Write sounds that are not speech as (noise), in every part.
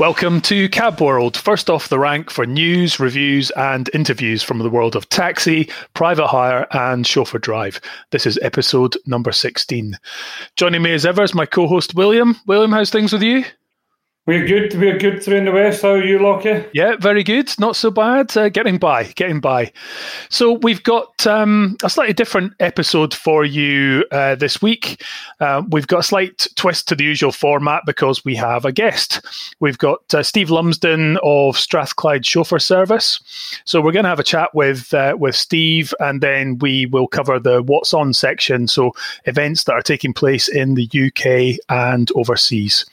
Welcome to Cab World, first off the rank for news, reviews, and interviews from the world of taxi, private hire, and chauffeur drive. This is episode number 16. Joining me as ever is my co host, William. William, how's things with you? We're good. We're good through in the west. How are you, Lockie? Yeah, very good. Not so bad. Uh, getting by, getting by. So we've got um, a slightly different episode for you uh, this week. Uh, we've got a slight twist to the usual format because we have a guest. We've got uh, Steve Lumsden of Strathclyde Chauffeur Service. So we're going to have a chat with uh, with Steve, and then we will cover the what's on section. So events that are taking place in the UK and overseas.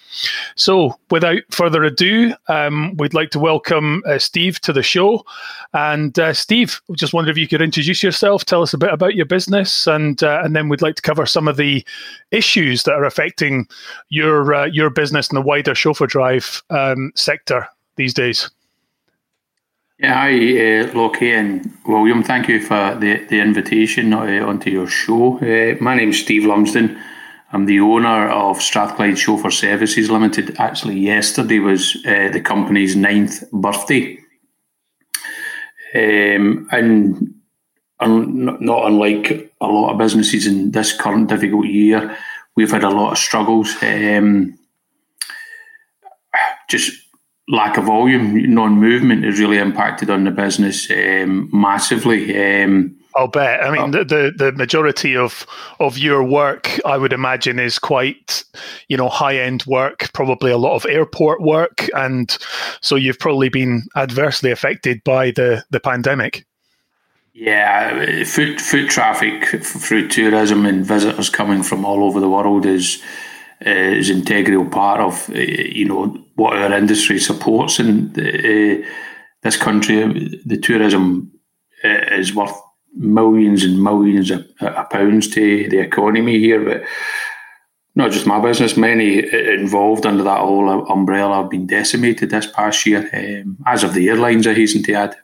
So, without further ado, um, we'd like to welcome uh, Steve to the show. And uh, Steve, just wonder if you could introduce yourself, tell us a bit about your business, and uh, and then we'd like to cover some of the issues that are affecting your uh, your business and the wider chauffeur drive um, sector these days. Yeah, hi, uh, and William. Thank you for the, the invitation uh, onto your show. Uh, my name's Steve Lumsden. I'm the owner of Strathclyde Chauffeur Services Limited. Actually, yesterday was uh, the company's ninth birthday. Um, and not unlike a lot of businesses in this current difficult year, we've had a lot of struggles. Um, just lack of volume, non-movement has really impacted on the business um, massively. Um, I'll bet. I mean, oh. the, the majority of of your work, I would imagine, is quite, you know, high end work. Probably a lot of airport work, and so you've probably been adversely affected by the the pandemic. Yeah, foot foot traffic through tourism and visitors coming from all over the world is uh, is integral part of uh, you know what our industry supports in uh, this country. The tourism uh, is worth millions and millions of, of pounds to the economy here, but not just my business, many involved under that whole umbrella have been decimated this past year, um, as of the airlines, I hasten to add.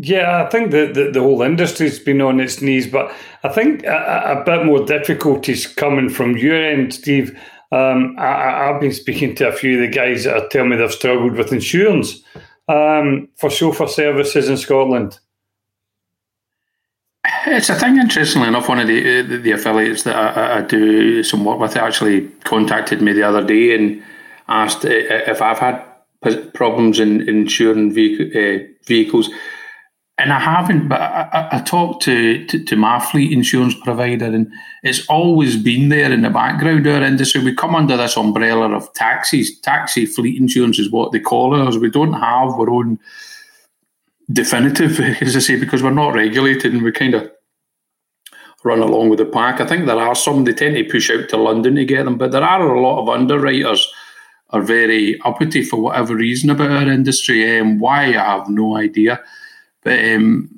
Yeah, I think that the, the, whole industry's been on its knees, but I think a, a bit more difficulties coming from your end, Steve. Um, I, have been speaking to a few of the guys that are telling me they've struggled with insurance um, for chauffeur services in Scotland. It's a thing. Interestingly enough, one of the the, the affiliates that I, I, do some work with actually contacted me the other day and asked uh, uh, if I've had problems in insuring vehicle, uh, vehicles, and I haven't. But I, I talked to, to, to my fleet insurance provider, and it's always been there in the background. Our industry, we come under this umbrella of taxis. Taxi fleet insurance is what they call us. We don't have our own definitive, (laughs) as I say, because we're not regulated and we kind of run along with the pack. I think there are some, they tend to push out to London to get them, but there are a lot of underwriters are very uppity for whatever reason about our industry. Um, why, I have no idea. But um,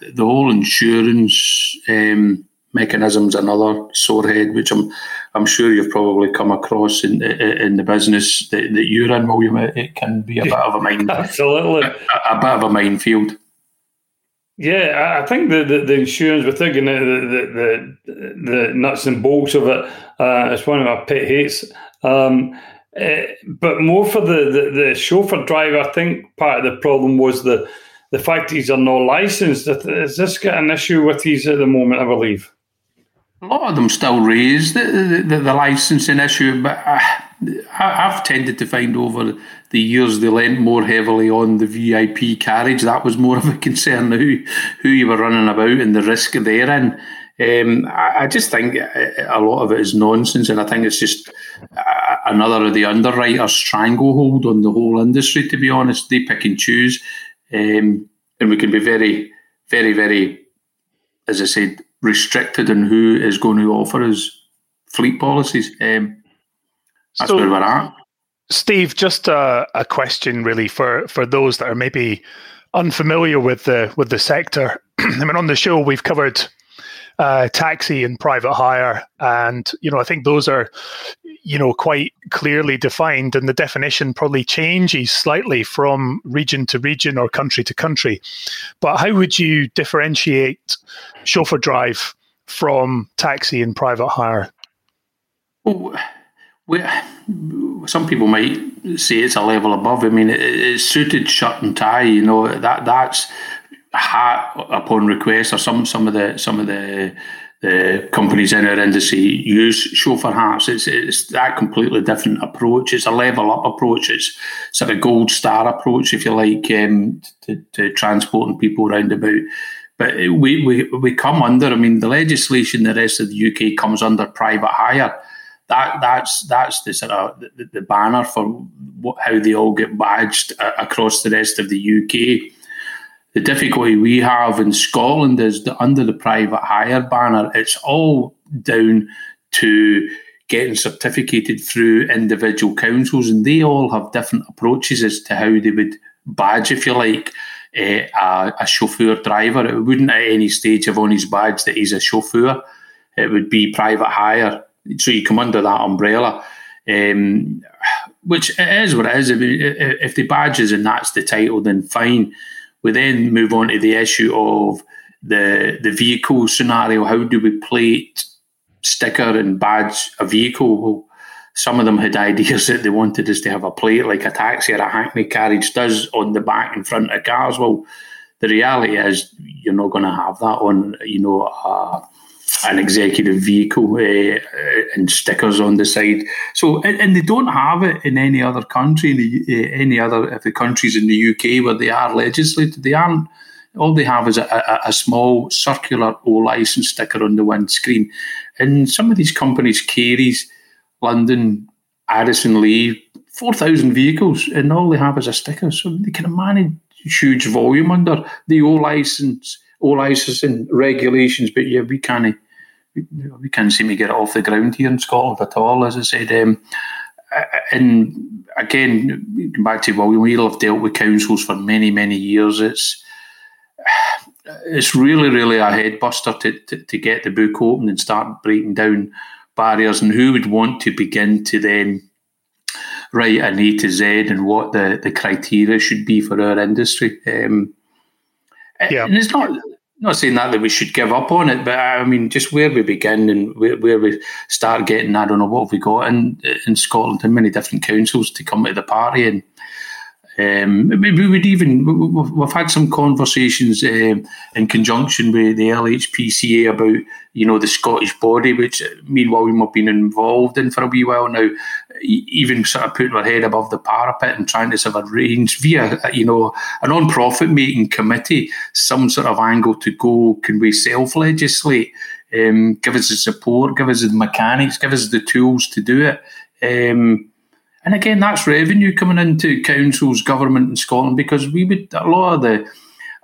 the whole insurance um, mechanism's another sore head, which I'm I'm sure you've probably come across in in the business that, that you're in, William. It, can be a (laughs) bit of a mine, absolutely, a, a, bit of a minefield. Yeah, I think the, the, the insurance, we're thinking the, the, the, the nuts and bolts of it. Uh, it's one of my pet hates. Um, uh, but more for the, the, the chauffeur driver, I think part of the problem was the the fact he's are not licensed. Is this got an issue with these at the moment? I believe. A lot of them still raise the, the, the licensing issue, but I, I've tended to find over the years they lent more heavily on the VIP carriage. That was more (laughs) of a concern who who you were running about and the risk therein. Um, I, I, just think a lot of it is nonsense, and I think it's just another of the underwriters' stranglehold on the whole industry. To be honest, they pick and choose, um, and we can be very, very, very, as I said, restricted in who is going to offer us fleet policies. Um, that's so, where we're at. Steve, just a, a, question really for, for those that are maybe unfamiliar with the with the sector. (clears throat) I mean, on the show we've covered uh, taxi and private hire, and you know I think those are you know quite clearly defined, and the definition probably changes slightly from region to region or country to country. But how would you differentiate chauffeur drive from taxi and private hire? Well, we, some people might say it's a level above. I mean, it, it's suited shirt and tie. You know that that's hat upon request, or some some of the some of the the companies in our industry use chauffeur hats. It's, it's that completely different approach. It's a level up approach. It's sort of gold star approach, if you like, um, to, to transporting people around about. But we, we, we come under, I mean, the legislation the rest of the UK comes under private hire. That that's that's the sort of the, the banner for what, how they all get badged across the rest of the UK. The difficulty we have in Scotland is that under the private hire banner, it's all down to getting certificated through individual councils, and they all have different approaches as to how they would badge, if you like, uh, a, a, chauffeur driver. It wouldn't at any stage have on his badge that he's a chauffeur. It would be private hire, so you come under that umbrella. Um, which it is what it is. If the badge is and that's the title, then fine. We then move on to the issue of the the vehicle scenario. How do we plate, sticker, and badge a vehicle? Some of them had (laughs) ideas that they wanted us to have a plate like a taxi or a hackney carriage does on the back and front of cars. Well, the reality is you're not going to have that on, you know, an executive vehicle uh, and stickers on the side. So, and, and, they don't have it in any other country, in the, uh, any other of the countries in the UK where they are legislated. They aren't. All they have is a, a, a small circular O license sticker on the windscreen, and some of these companies carries London, Addison Lee, four thousand vehicles, and all they have is a sticker. So they can manage huge volume under the O license, O licensing regulations. But yeah, we can't we can't seem to get it off the ground here in Scotland at all, as I said. Um, and again, back to William, we'll have dealt with councils for many, many years. It's it's really, really a headbuster to, to, to get the book open and start breaking down barriers, and who would want to begin to then write an A to Z and what the, the criteria should be for our industry. Um, yeah. And it's not not saying that that we should give up on it, but I mean, just where we begin and where, where we start getting, I don't know what we got in in Scotland and many different councils to come to the party, and um, we would even we've had some conversations um, in conjunction with the LPHCA about you know the Scottish body, which meanwhile we've been involved in for a wee while now. Even sort of putting our head above the parapet and trying to sort of arrange via you know a non-profit making committee some sort of angle to go. Can we self legislate? Um, give us the support, give us the mechanics, give us the tools to do it. Um, and again, that's revenue coming into councils, government in Scotland because we would a lot of the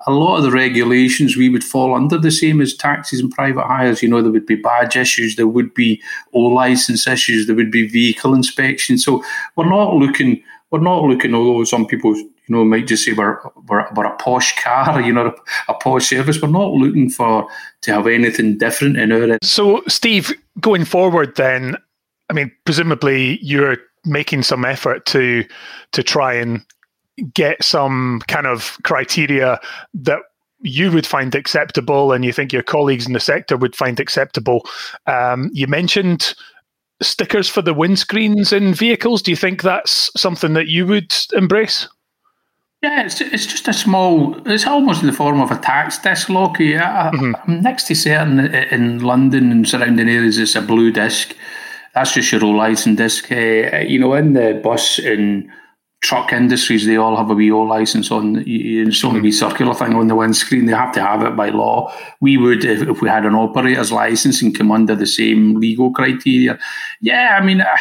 a lot of the regulations we would fall under the same as taxis and private hires. You know, there would be badge issues, there would be O license issues, there would be vehicle inspection. So we're not looking we're not looking, although some people you know might just say we're, we're, we're a posh car, (laughs) you know, a, a, posh service. We're not looking for to have anything different in our. So, Steve, going forward, then, I mean, presumably you're making some effort to to try and get some kind of criteria that you would find acceptable and you think your colleagues in the sector would find acceptable. Um, you mentioned stickers for the windscreens in vehicles. Do you think that's something that you would embrace? Yeah, it's, it's just a small, it's almost in the form of a tax disc, Lockie. I, mm-hmm. Next to certain in London and surrounding areas, it's a blue disc that's just your old license disc. Uh, you know, in the bus and truck industries, they all have a wee O license on. It's only a circular thing on the windscreen. They have to have it by law. We would, if, if we had an operator's license and come under the same legal criteria. Yeah, I mean. Uh,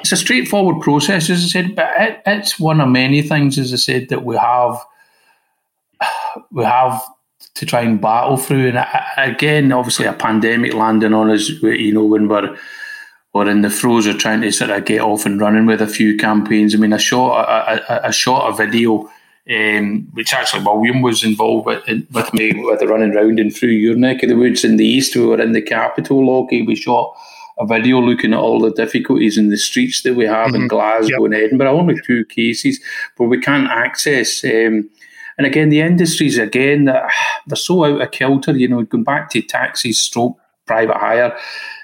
it's a straightforward process, as I said, but it, it's one of many things, as I said, that we have we have to try and battle through. And uh, again, obviously, a pandemic landing on us, you know, when we're or in the throes of trying to sort of get off and running with a few campaigns. I mean, I shot a, a, a shot a video, um, which actually William was involved with, with me with the running round and through your neck of the woods in the east. We were in the capital, Lockie. We shot a video looking at all the difficulties in the streets that we have mm-hmm. in Glasgow yep. and Edinburgh, only two cases, but we can't access. Um, and again, the industries again they're so out of kilter. You know, going back to taxis, stroke private hire.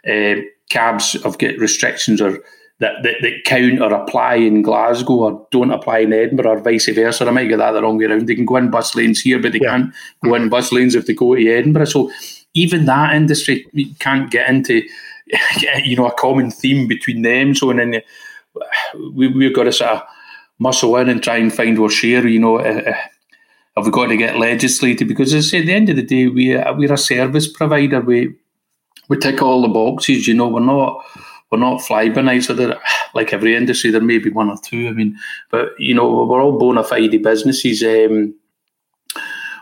Uh, cabs have got restrictions or that, that, that count or apply in Glasgow or don't apply in Edinburgh or vice versa. I might get that the wrong way around. They can go in bus lanes here, but they yeah. can't go in bus lanes if they go to Edinburgh. So even that industry can't get into (laughs) you know a common theme between them. So and then uh, we we've got to sort of muscle in and try and find our share. You know. Uh, uh, have we got to get legislated? Because as I say, at the end of the day, we uh, we're a service provider. We we tick all the boxes. You know, we're not we're not fly by night. So that, like every industry, there may be one or two. I mean, but you know, we're all bona fide businesses um,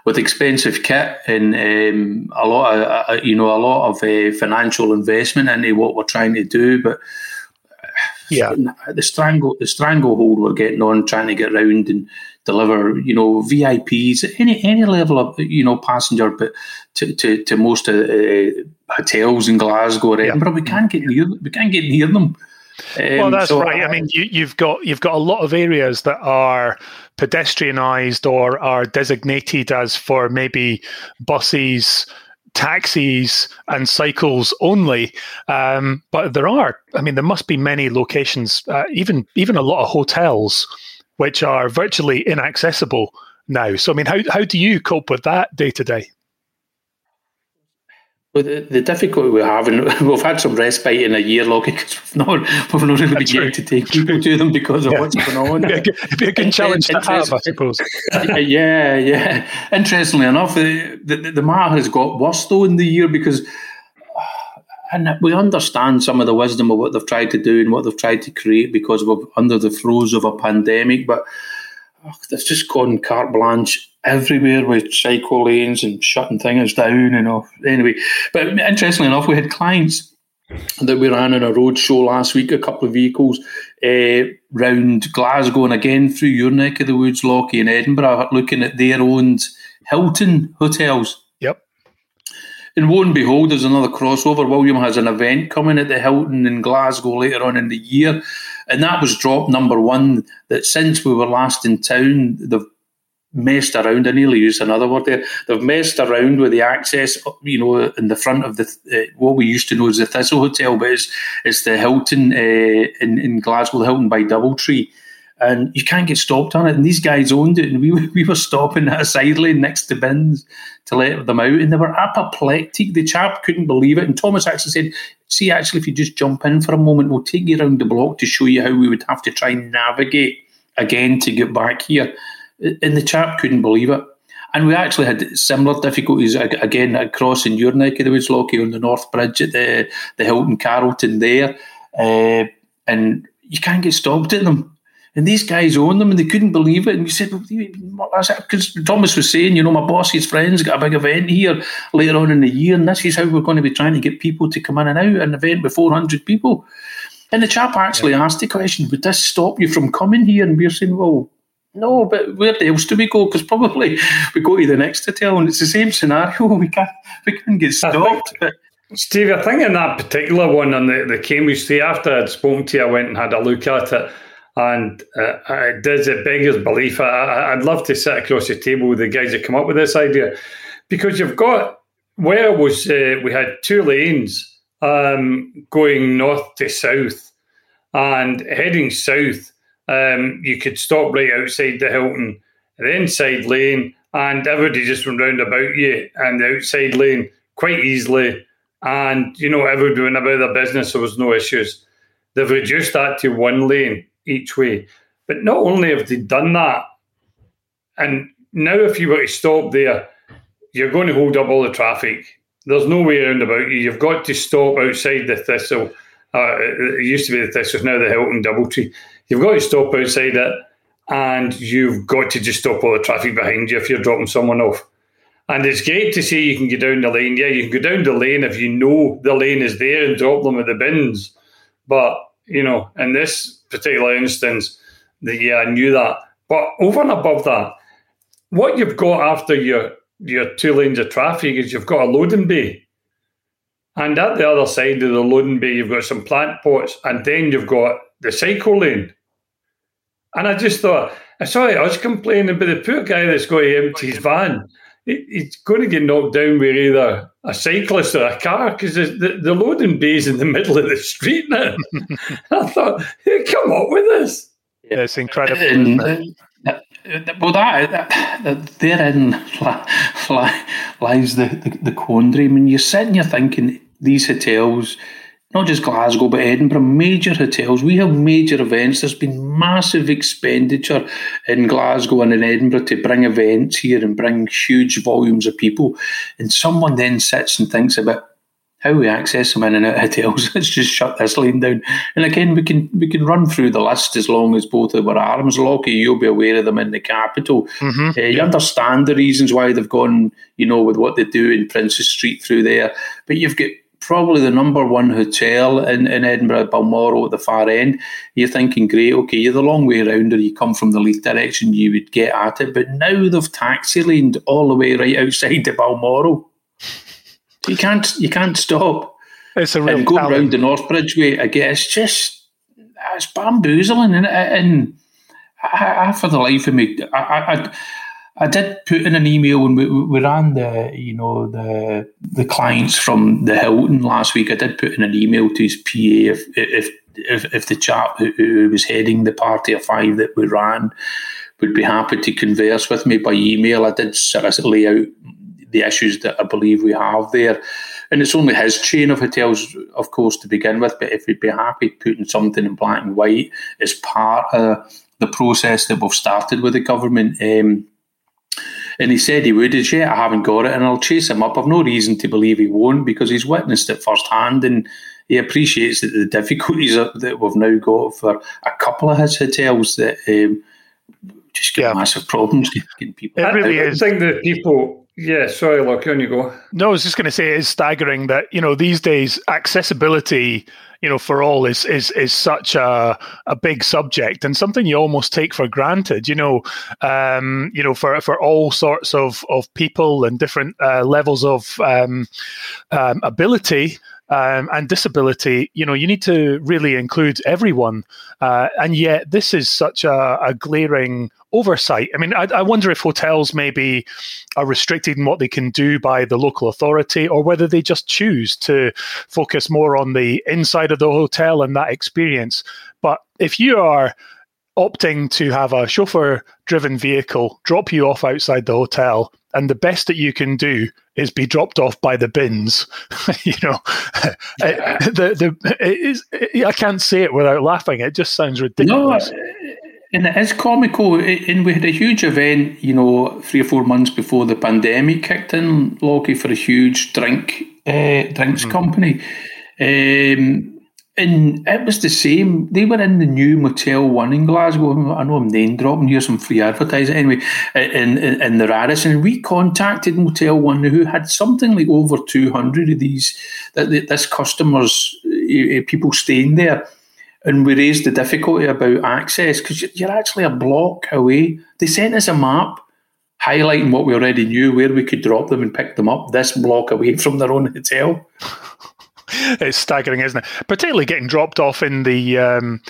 with expensive kit and um, a lot of uh, uh, you know a lot of uh, financial investment into what we're trying to do. But yeah, the strangle the stranglehold we're getting on trying to get round and deliver, you know, VIPs, any any level of you know passenger, but to to, to most of uh, hotels in Glasgow or Edinburgh, yeah. we can't get near we can't get near them. Um, well, that's so right. I, I mean, you, have got you've got a lot of areas that are pedestrianised or are designated as for maybe buses, taxis, and cycles only. Um, but there are, I mean, there must be many locations, uh, even even a lot of hotels which are virtually inaccessible now. So, I mean, how, how do you cope with that day to day? Well, the, the, difficulty we have, and (laughs) we've had some respite in a year, Lockie, because we've not, we've not really been able to take people to them because of yeah. what's going on. (laughs) It'd be a, be a good challenge to have, I suppose. (laughs) yeah, yeah. Interestingly enough, the, the, the matter has got worse though in the year because (sighs) and we understand some of the wisdom of what they've tried to do and what they've tried to create because we're under the throes of a pandemic. But they've just gone carte blanche everywhere with cycle lanes and shutting things down and off. Anyway, but interestingly enough, we had clients that we ran on a road show last week, a couple of vehicles uh, round Glasgow and again through your neck of the woods, Lockie, in Edinburgh, looking at their owned Hilton hotels Yep. and lo and behold, there's another crossover. William has an event coming at the Hilton in Glasgow later on in the year. And that was drop number one. That since we were last in town, they've messed around. I nearly used another word there. They've messed around with the access, you know, in the front of the uh, what we used to know as the Thistle Hotel, but it's, it's the Hilton uh, in, in Glasgow, the Hilton by Doubletree and you can't get stopped on it. And these guys owned it, and we (laughs) we were stopping at a side lane next to bins to let them out, and they were apoplectic. The chap couldn't believe it, and Thomas actually said, "See, actually, if you just jump in for a moment, we'll take you around the block to show you how we would have to try and navigate again to get back here." And the chap couldn't believe it. And we actually had similar difficulties again across in your neck of the woods, Lockie, on the North Bridge at the the Hilton Carlton there, uh, and you can't get stopped at them and these guys own them and they couldn't believe it. And we said, because Thomas was saying, you know, my boss, boss's friends got a big event here later on in the year, and this is how we're going to be trying to get people to come in and out, an event with 400 people. And the chap actually yeah. asked the question, would this stop you from coming here? And we we're saying, well, no, but where else do we go? Because probably (laughs) we go to the next hotel and it's the same scenario. (laughs) We can't, we can't get stopped. Steve, I think in that particular one on the, the Cambridge Stay, after I'd spoken to you, I went and had a look at it and uh, it does it beggars belief. I, would love to sit across the table with the guys that come up with this idea, because you've got where was uh, we had two lanes um, going north to south, and heading south, um, you could stop right outside the Hilton, the inside lane, and everybody just went round about you, and the outside lane quite easily, and you know everybody went about their business. There was no issues. They've reduced that to one lane each way. But not only have they done that, and now if you were to stop there, you're going to hold up all the traffic. There's no way around about you. You've got to stop outside the Thistle. Uh, it used to be the Thistle, now the Hilton Doubletree. You've got to stop outside it, and you've got to just stop all the traffic behind you if you're dropping someone off. And it's great to see you can get down the lane. Yeah, you can go down the lane if you know the lane is there and drop them at the bins. But, you know, in this particular instance, that yeah, I knew that. But over and above that, what you've got after your your two lanes of traffic is you've got a loading bay. And at the other side of the loading bay, you've got some plant pots, and then you've got the cycle lane. And I just thought, I I was complaining about the poor guy that's got to empty his van. He's going to get knocked down with either a cyclist or a car because the, the loading bay's in the middle of the street now. (laughs) I thought, hey, come up with this. Yeah, it's incredible. Um, and, uh, uh well, uh, that, that therein lies the, the, the quandary. I mean, you're sitting you're thinking these hotels not just Glasgow, but Edinburgh, major hotels. We have major events. There's been massive expenditure in Glasgow and in Edinburgh to bring events here and bring huge volumes of people. And someone then sits and thinks about how we access them in and out hotels. (laughs) Let's just shut this lane down. And again, we can we can run through the list as long as both of our arms lock. You'll be aware of them in the capital. Mm-hmm. Uh, you understand the reasons why they've gone, you know, with what they do in Princes Street through there. But you've got probably the number one hotel in, in Edinburgh, Balmoral at the far end. You're thinking, great, okay, you're the long way around, or you come from the Leith direction, you would get at it. But now they've taxi laned all the way right outside the Balmoral. You can't, you can't stop. It's a real and going around the North Bridgeway again. It's just it's bamboozling, and, and I, I, for the life of me, I, I I did put in an email when we, we ran the you know the the clients from the Hilton last week. I did put in an email to his PA if if if, if the chap who, who was heading the party of five that we ran would be happy to converse with me by email. I did sort of lay out the issues that I believe we have there. And it's only his chain of hotels, of course, to begin with. But if he'd be happy putting something in black and white as part of the process that we've started with the government, um, and he said he would. As yet, I haven't got it, and I'll chase him up. I've no reason to believe he won't because he's witnessed it firsthand, and he appreciates that the difficulties that we've now got for a couple of his hotels that um, just get yeah. massive problems getting people. It really I, is. I think that people yeah, sorry, look, on you go. No, I was just going to say it's staggering that you know these days accessibility, you know, for all is is is such a a big subject and something you almost take for granted. You know, um, you know, for for all sorts of of people and different uh, levels of um, um, ability um, and disability, you know, you need to really include everyone. Uh, and yet, this is such a, a glaring oversight. I mean, I, I, wonder if hotels maybe are restricted in what they can do by the local authority, or whether they just choose to focus more on the inside of the hotel and that experience. But if you are opting to have a chauffeur driven vehicle drop you off outside the hotel and the best that you can do is be dropped off by the bins. (laughs) you know, yeah. (laughs) the the it is, I can't say it without laughing. It just sounds ridiculous. No, and it is comical. And we had a huge event, you know, three or four months before the pandemic kicked in, Lockie, for a huge drink uh, drinks mm. company. Um, and it was the same. They were in the new Motel One in Glasgow. I know I'm name dropping here, some free advertising anyway. In, in, in the Radisson, we contacted Motel One, who had something like over two hundred of these. That this customers, eh, eh, people staying there, and we raised the difficulty about access because you're actually a block away. They sent us a map highlighting what we already knew, where we could drop them and pick them up. This block away (laughs) from their own hotel. (laughs) it's staggering, isn't it? Particularly getting dropped off in the. Um,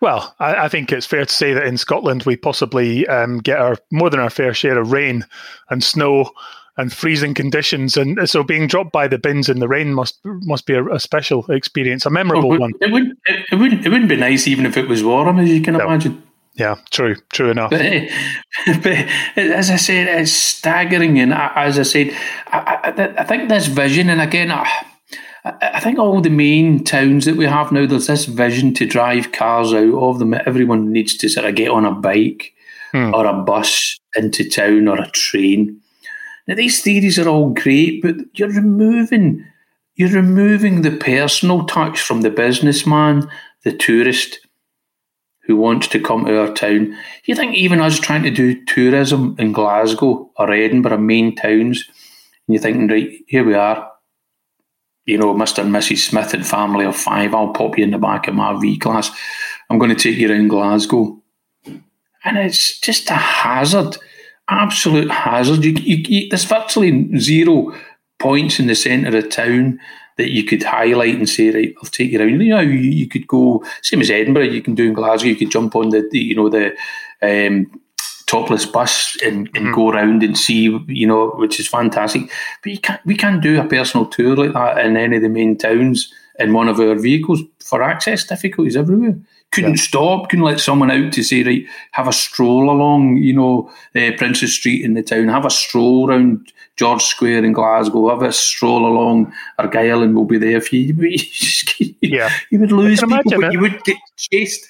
well, I, I, think it's fair to say that in Scotland we possibly um, get our more than our fair share of rain and snow and freezing conditions, and so being dropped by the bins in the rain must must be a, a special experience, a memorable oh, one. It would it, it wouldn't it wouldn't be nice even if it was warm, as you can no. imagine. Yeah, true, true enough. But, (laughs) but, as I said, it's staggering, and as I said, I, I, I think this vision, and again. I, I think all the main towns that we have now, there's this vision to drive cars out of them. Everyone needs to sort of get on a bike hmm. or a bus into town or a train. Now these theories are all great, but you're removing you're removing the personal touch from the businessman, the tourist who wants to come to our town. You think even us trying to do tourism in Glasgow or Edinburgh, main towns, and you're thinking, right, here we are you know, Mr. and Mrs. Smith and family of five, I'll pop you in the back of my V class. I'm going to take you around Glasgow. And it's just a hazard, absolute hazard. You, you, you, there's virtually zero points in the centre of town that you could highlight and say, right, I'll take you around. You know, you, you could go, same as Edinburgh, you can do in Glasgow, you could jump on the, the you know, the um, topless bus and, and mm-hmm. go around and see, you know, which is fantastic. But you can't, we can't do a personal tour like that in any of the main towns in one of our vehicles for access difficulties everywhere. Couldn't yeah. stop, couldn't let someone out to say, right, have a stroll along, you know, uh, Princes Street in the town, have a stroll around George Square in Glasgow, have a stroll along Argyle and we'll be there for you. (laughs) you yeah. you would lose people, but you would get chased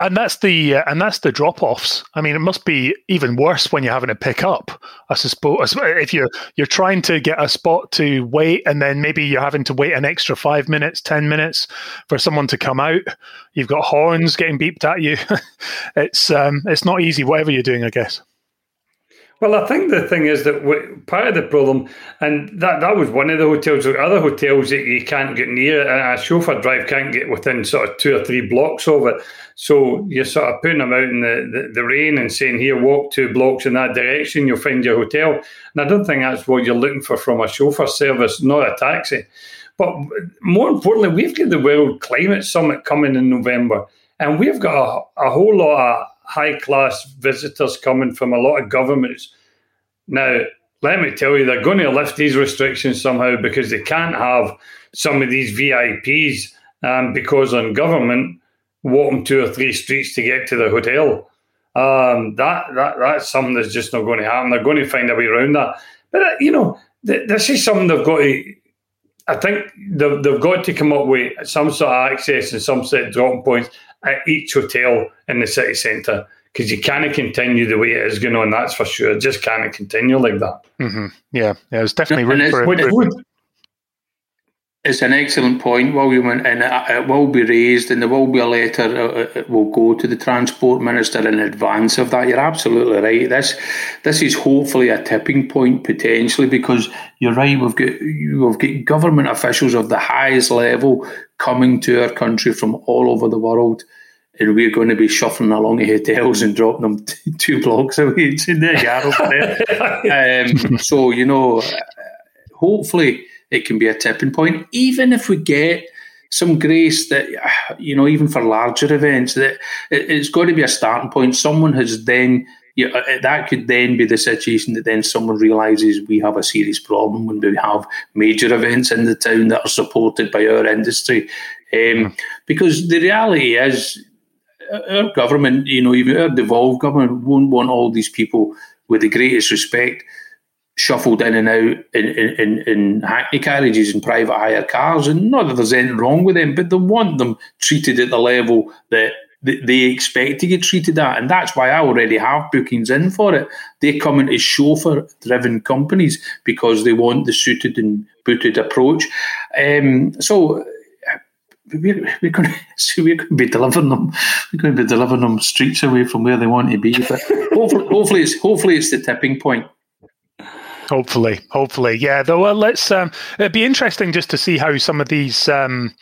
and that's the uh, and that's the drop offs. I mean, it must be even worse when you're having to pick up. I suppose if you're you're trying to get a spot to wait, and then maybe you're having to wait an extra five minutes, ten minutes for someone to come out. You've got horns getting beeped at you. (laughs) it's um, it's not easy. Whatever you're doing, I guess. Well, I think the thing is that part of the problem, and that, that was one of the hotels, other hotels that you can't get near, a chauffeur drive can't get within sort of two or three blocks of it. So you're sort of putting them out in the, the, the rain and saying, here, walk two blocks in that direction, you'll find your hotel. And I don't think that's what you're looking for from a chauffeur service, not a taxi. But more importantly, we've got the World Climate Summit coming in November, and we've got a, a whole lot of high class visitors coming from a lot of governments. Now, let me tell you, they're going to lift these restrictions somehow because they can't have some of these VIPs um, because on government walking two or three streets to get to the hotel. Um, that that that's something that's just not going to happen. They're going to find a way around that. But uh, you know, th- this is something they've got to. I think they've, they've got to come up with some sort of access and some set of dropping points at each hotel in the city centre because you can't continue the way it is going on. That's for sure. It just can't continue like that. Mm-hmm. Yeah, yeah, it's definitely room for improvement. It's an excellent point, William, and it will be raised, and there will be a letter. Uh, it will go to the transport minister in advance of that. You're absolutely right. This, this is hopefully a tipping point potentially, because you're right. We've got we've got government officials of the highest level coming to our country from all over the world, and we're going to be shuffling along hotels and dropping them t- (laughs) two blocks away. (laughs) It's in there, (laughs) um, so you know, hopefully it can be a tipping point. Even if we get some grace that you know, even for larger events, that it's got to be a starting point. Someone has then you know, that could then be the situation that then someone realizes we have a serious problem when we have major (laughs) events in the town that are supported by our industry. Um, mm. Because the reality is, our government, you know, even our devolved government, won't want all these people with the greatest respect shuffled in and out in, in, in hackney carriages and private hire cars. And not that there's anything wrong with them, but they want them treated at the level that they expect to get treated that. And that's why I already have bookings in for it. They come into chauffeur driven companies because they want the suited and booted approach. Um, so we're, we're going to to be delivering them. We're going to be delivering them streets away from where they want to be. But hopefully, hopefully, it's hopefully it's the tipping point. Hopefully, hopefully, yeah. Though, let's. Um, it'd be interesting just to see how some of these, um,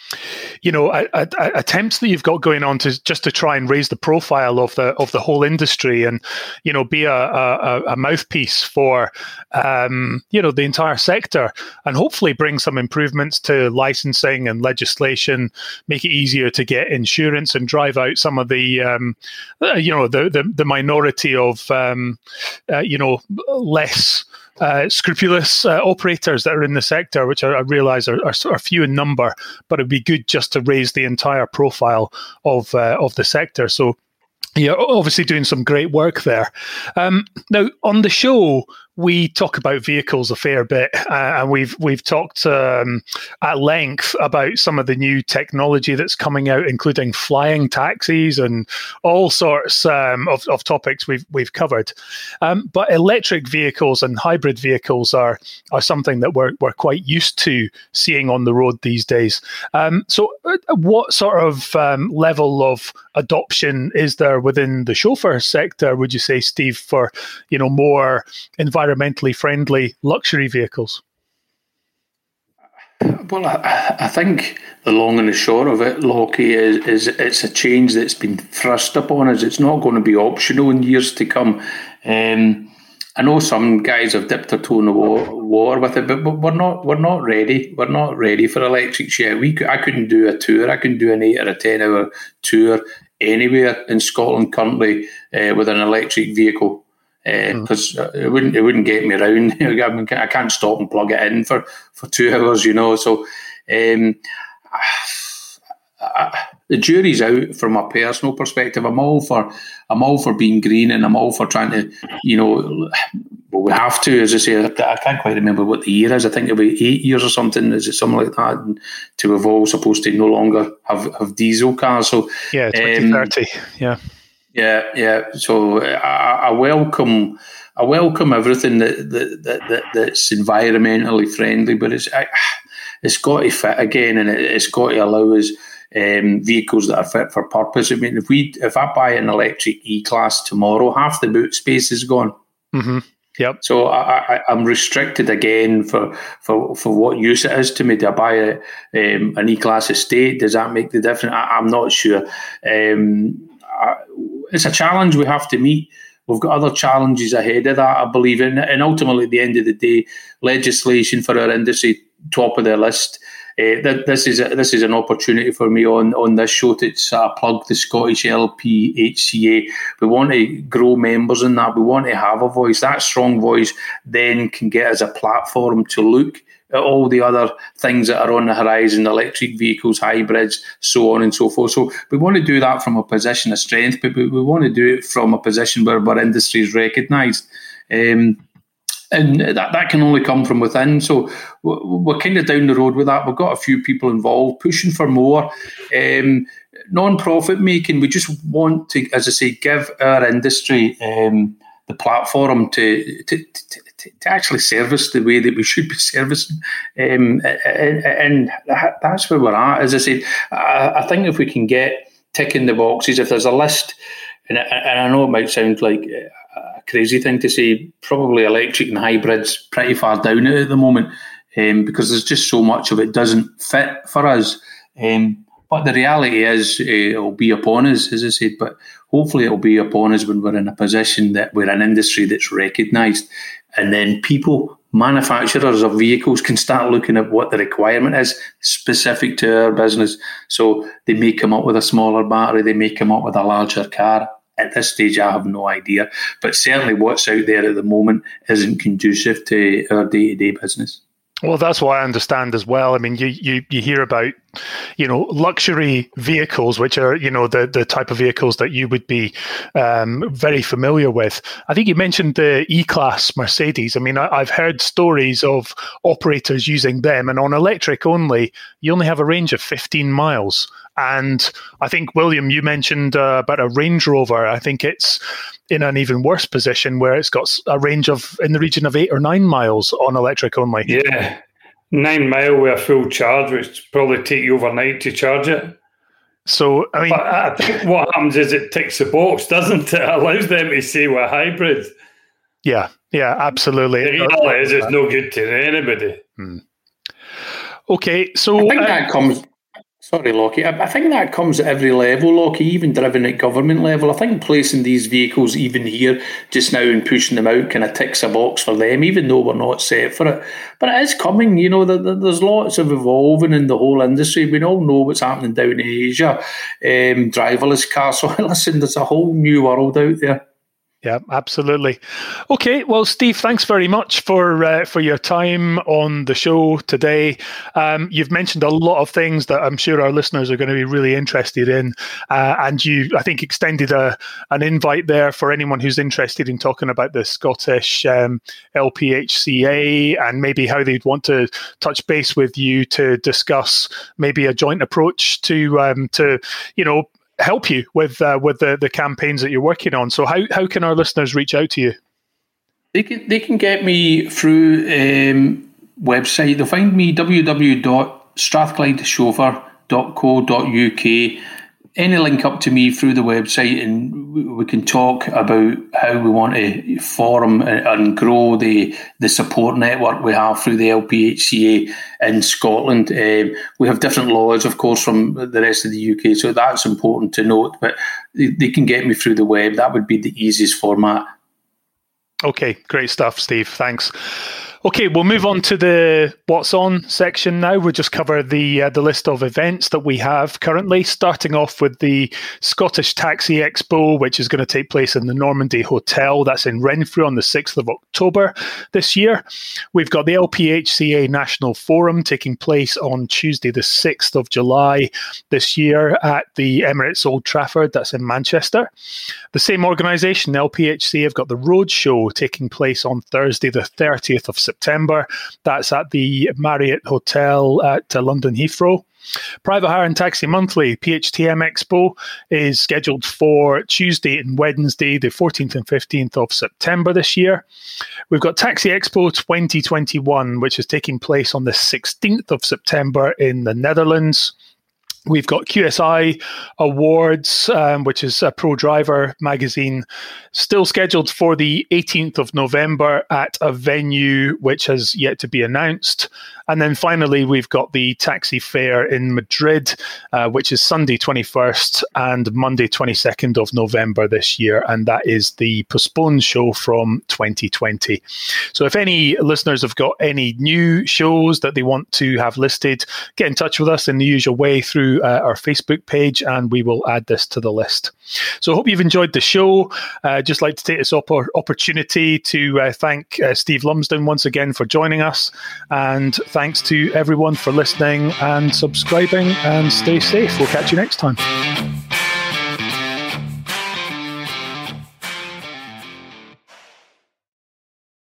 you know, a, a, a attempts that you've got going on to just to try and raise the profile of the of the whole industry, and you know, be a mouthpiece for, um, you know, the entire sector, and hopefully bring some improvements to licensing and legislation, make it easier to get insurance, and drive out some of the, um, uh, you know, the the, the minority of, um, uh, you know, less uh, scrupulous uh, operators that are in the sector, which I, I realise are, are, are, few in number, but it'd be good just to raise the entire profile of uh, of the sector. So yeah, obviously doing some great work there. Um, now on the show, we talk about vehicles a fair bit, uh, and we've we've talked um, at length about some of the new technology that's coming out, including flying taxis and all sorts um, of, of topics we've we've covered. Um, but electric vehicles and hybrid vehicles are are something that we're we're quite used to seeing on the road these days. Um, so, uh, what sort of um, level of adoption is there within the chauffeur sector? Would you say, Steve, for you know more environmental environmentally friendly luxury vehicles? Well, I, I, think the long and the short of it, Lockie, is, is it's a change that's been thrust upon us. It's not going to be optional in years to come. Um, I know some guys have dipped their toe in the water with it, but, but we're not we're not ready. We're not ready for electrics yet. We I couldn't do a tour. I couldn't do an eight or a ten hour tour anywhere in Scotland currently uh, with an electric vehicle because uh, mm. it wouldn't it wouldn't get me around. (laughs) I, mean, I can't stop and plug it in for, for two (laughs) hours, you know. So um, (sighs) I, the jury's out from a personal perspective. I'm all for I'm all for being green, and I'm all for trying to, you know, (sighs) well, we have to, as I say, I can't quite remember what the year is. I think it'll be eight years or something. Is it something like that? And to evolve, supposed to no longer have, have diesel cars. So yeah, twenty thirty. Um, yeah, yeah, yeah. So I, I, welcome. I welcome everything that, that, that, that that's environmentally friendly, but it's I, it's got to fit again, and it, has got to allow us um, vehicles that are fit for purpose. I mean, if we if I buy an electric E class tomorrow, half the boot space is gone. Mm-hmm. Yep. So I, am restricted again for, for for what use it is to me. Do I buy a, um, an E class estate? Does that make the difference? I, am not sure. Um, I, it's a challenge we have to meet. We've got other challenges ahead of that, I believe, and, and ultimately, at the end of the day, legislation for our industry top of the list. Uh, this is a, this is an opportunity for me on, on this show to uh, plug the Scottish LPHCA. We want to grow members in that. We want to have a voice. That strong voice then can get us a platform to look all the other things that are on the horizon electric vehicles, hybrids, so on and so forth. So we want to do that from a position of strength, but we, want to do it from a position where our industry is recognised. Um, and that, that can only come from within. So we're kind of down the road with that. We've got a few people involved pushing for more. Um, non-profit making, we just want to, as I say, give our industry um, the platform to, to, to, to, actually service the way that we should be servicing. Um, and, that's where we're at. As I said, I, think if we can get ticking the boxes, if there's a list, and, I know it might sound like a crazy thing to say. Probably electric and hybrids pretty far down at the moment um, because there's just so much of it doesn't fit for us. Um, but the reality is, uh, it'll be upon us, as I said. But hopefully, it'll be upon us when we're in a position that we're an industry that's recognised, and then people, manufacturers of vehicles, can start looking at what the requirement is specific to our business. So they may come up with a smaller battery, they may come up with a larger car, at this stage, I have no idea. But certainly, what's out there at the moment isn't conducive to our day to day business. Well, that's what I understand as well. I mean, you, you, you hear about, you know, luxury vehicles, which are, you know, the, the type of vehicles that you would be um, very familiar with. I think you mentioned the E Class Mercedes. I mean, I, have heard stories of operators using them, and on electric only, you only have a range of 15 miles. And I think, William, you mentioned uh, about a Range Rover. I think it's in an even worse position where it's got a range of in the region of eight or nine miles on electric only. Yeah, nine mile with a full charge, which probably take you overnight to charge it. So I mean, but I think what happens is it ticks the box, doesn't it? (laughs) it allows them to say we're hybrid. Yeah, yeah, absolutely. The reality is it's no good to anybody. Hmm. Okay, so I think uh, that comes Sorry, Lockie. I, think that comes at every level, Lockie, even driven at government level. I think placing these vehicles even here just now and pushing them out kind of ticks a box for them, even though we're not set for it. But it is coming, you know, there's lots of evolving in the whole industry. We all know what's happening down in Asia, um, driverless cars. So (laughs) listen, there's a whole new world out there. Yeah, absolutely. Okay, well, Steve, thanks very much for uh, for your time on the show today. Um, you've mentioned a lot of things that I'm sure our listeners are going to be really interested in, uh, and you, I think, extended a an invite there for anyone who's interested in talking about the Scottish um, LPHCA and maybe how they'd want to touch base with you to discuss maybe a joint approach to um, to you know help you with uh, with the, the campaigns that you're working on. So how, how can our listeners reach out to you? They can they can get me through um, website. They'll find me www.strathclydeschauffeur.co.uk any link up to me through the website and we can talk about how we want to form and grow the, the support network we have through the LPHCA in Scotland. Um, we have different laws, of course, from the rest of the UK, so that's important to note, but they can get me through the web. That would be the easiest format. Okay, great stuff, Steve. Thanks. Okay, we'll move on to the what's on section now. We'll just cover the uh, the list of events that we have currently, starting off with the Scottish Taxi Expo, which is going to take place in the Normandy Hotel. That's in Renfrew on the 6th of October this year. We've got the LPHCA National Forum taking place on Tuesday, the 6th of July this year at the Emirates Old Trafford. That's in Manchester. The same organisation, LPHC, have got the Roadshow taking place on Thursday, the 30th of September. That's at the Marriott Hotel at uh, London Heathrow. Private Hire and Taxi Monthly PHTM Expo is scheduled for Tuesday and Wednesday, the 14th and 15th of September this year. We've got Taxi Expo 2021, which is taking place on the 16th of September in the Netherlands. We've got QSI Awards, um, which is a pro driver magazine, still scheduled for the 18th of November at a venue which has yet to be announced. And then finally, we've got the Taxi Fair in Madrid, uh, which is Sunday 21st and Monday 22nd of November this year. And that is the postponed show from 2020. So if any listeners have got any new shows that they want to have listed, get in touch with us in the usual way through uh, our Facebook page and we will add this to the list. So I hope you've enjoyed the show. Uh, just like to take this op- opportunity to uh, thank uh, Steve Lumsden once again for joining us and thanks to everyone for listening and subscribing and stay safe. We'll catch you next time.